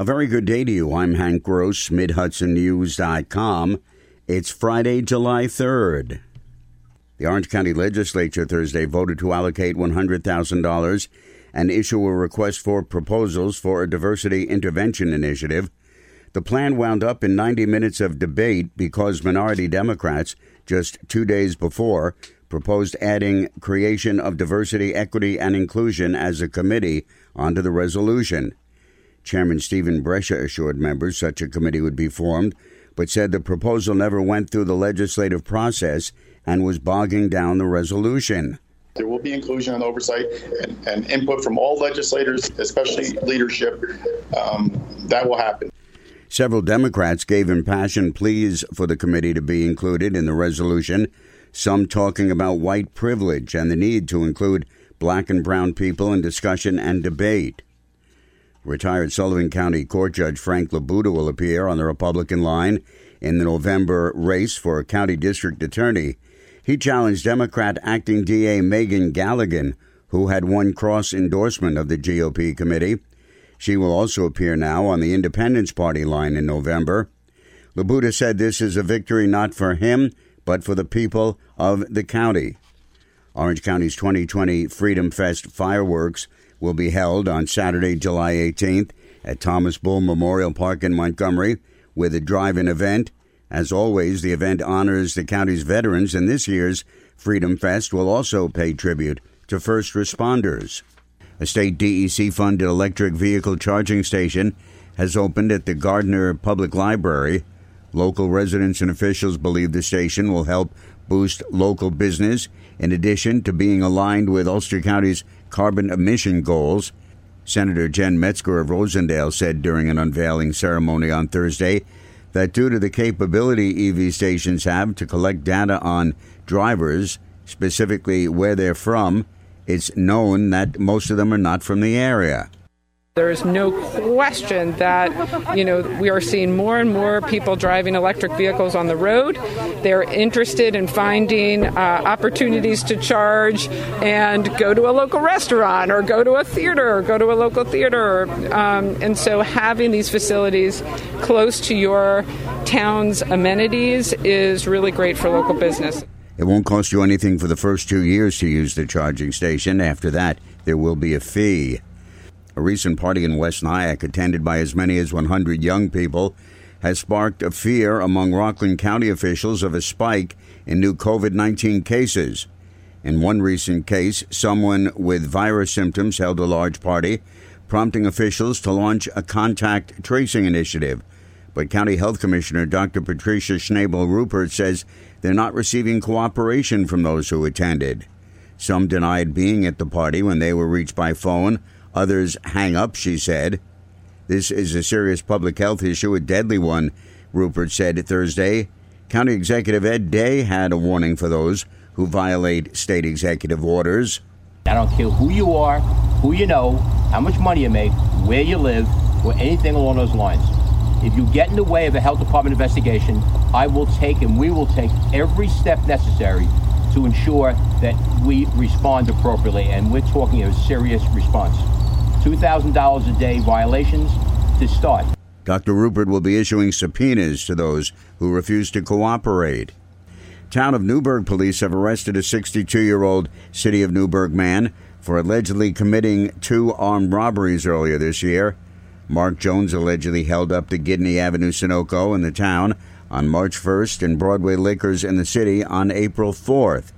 A very good day to you. I'm Hank Gross, MidHudsonNews.com. It's Friday, July 3rd. The Orange County Legislature Thursday voted to allocate $100,000 and issue a request for proposals for a diversity intervention initiative. The plan wound up in 90 minutes of debate because minority Democrats, just two days before, proposed adding creation of diversity, equity, and inclusion as a committee onto the resolution. Chairman Stephen Brescia assured members such a committee would be formed, but said the proposal never went through the legislative process and was bogging down the resolution. There will be inclusion and oversight and, and input from all legislators, especially leadership. Um, that will happen. Several Democrats gave impassioned pleas for the committee to be included in the resolution, some talking about white privilege and the need to include black and brown people in discussion and debate. Retired Sullivan County Court Judge Frank LaBuda will appear on the Republican line in the November race for county district attorney. He challenged Democrat acting DA Megan Galligan, who had won cross endorsement of the GOP committee. She will also appear now on the Independence Party line in November. LaBuda said this is a victory not for him, but for the people of the county. Orange County's 2020 Freedom Fest fireworks will be held on Saturday, July 18th at Thomas Bull Memorial Park in Montgomery with a drive in event. As always, the event honors the county's veterans, and this year's Freedom Fest will also pay tribute to first responders. A state DEC funded electric vehicle charging station has opened at the Gardiner Public Library. Local residents and officials believe the station will help boost local business in addition to being aligned with Ulster County's carbon emission goals. Senator Jen Metzger of Rosendale said during an unveiling ceremony on Thursday that due to the capability EV stations have to collect data on drivers, specifically where they're from, it's known that most of them are not from the area. There is no question that, you know, we are seeing more and more people driving electric vehicles on the road. They're interested in finding uh, opportunities to charge and go to a local restaurant or go to a theater or go to a local theater. Um, and so having these facilities close to your town's amenities is really great for local business. It won't cost you anything for the first two years to use the charging station. After that, there will be a fee. A recent party in West Nyack, attended by as many as 100 young people, has sparked a fear among Rockland County officials of a spike in new COVID 19 cases. In one recent case, someone with virus symptoms held a large party, prompting officials to launch a contact tracing initiative. But County Health Commissioner Dr. Patricia Schnabel Ruppert says they're not receiving cooperation from those who attended. Some denied being at the party when they were reached by phone. Others hang up, she said. This is a serious public health issue, a deadly one, Ruppert said Thursday. County Executive Ed Day had a warning for those who violate state executive orders. I don't care who you are, who you know, how much money you make, where you live, or anything along those lines. If you get in the way of a health department investigation, I will take and we will take every step necessary to ensure that we respond appropriately. And we're talking a serious response. $2,000 a day violations to start. Dr. Ruppert will be issuing subpoenas to those who refuse to cooperate. Town of Newburgh police have arrested a 62 year old City of Newburgh man for allegedly committing two armed robberies earlier this year. Mark Jones allegedly held up the Gidney Avenue Sunoco in the town on March 1st and Broadway Liquors in the city on April 4th.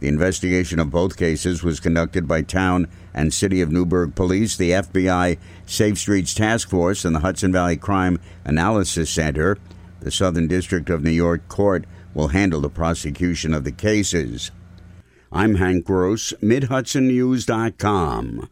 The investigation of both cases was conducted by Town and City of Newburgh Police, the FBI Safe Streets Task Force, and the Hudson Valley Crime Analysis Center. The Southern District of New York Court will handle the prosecution of the cases. I'm Hank Gross, MidHudsonNews.com.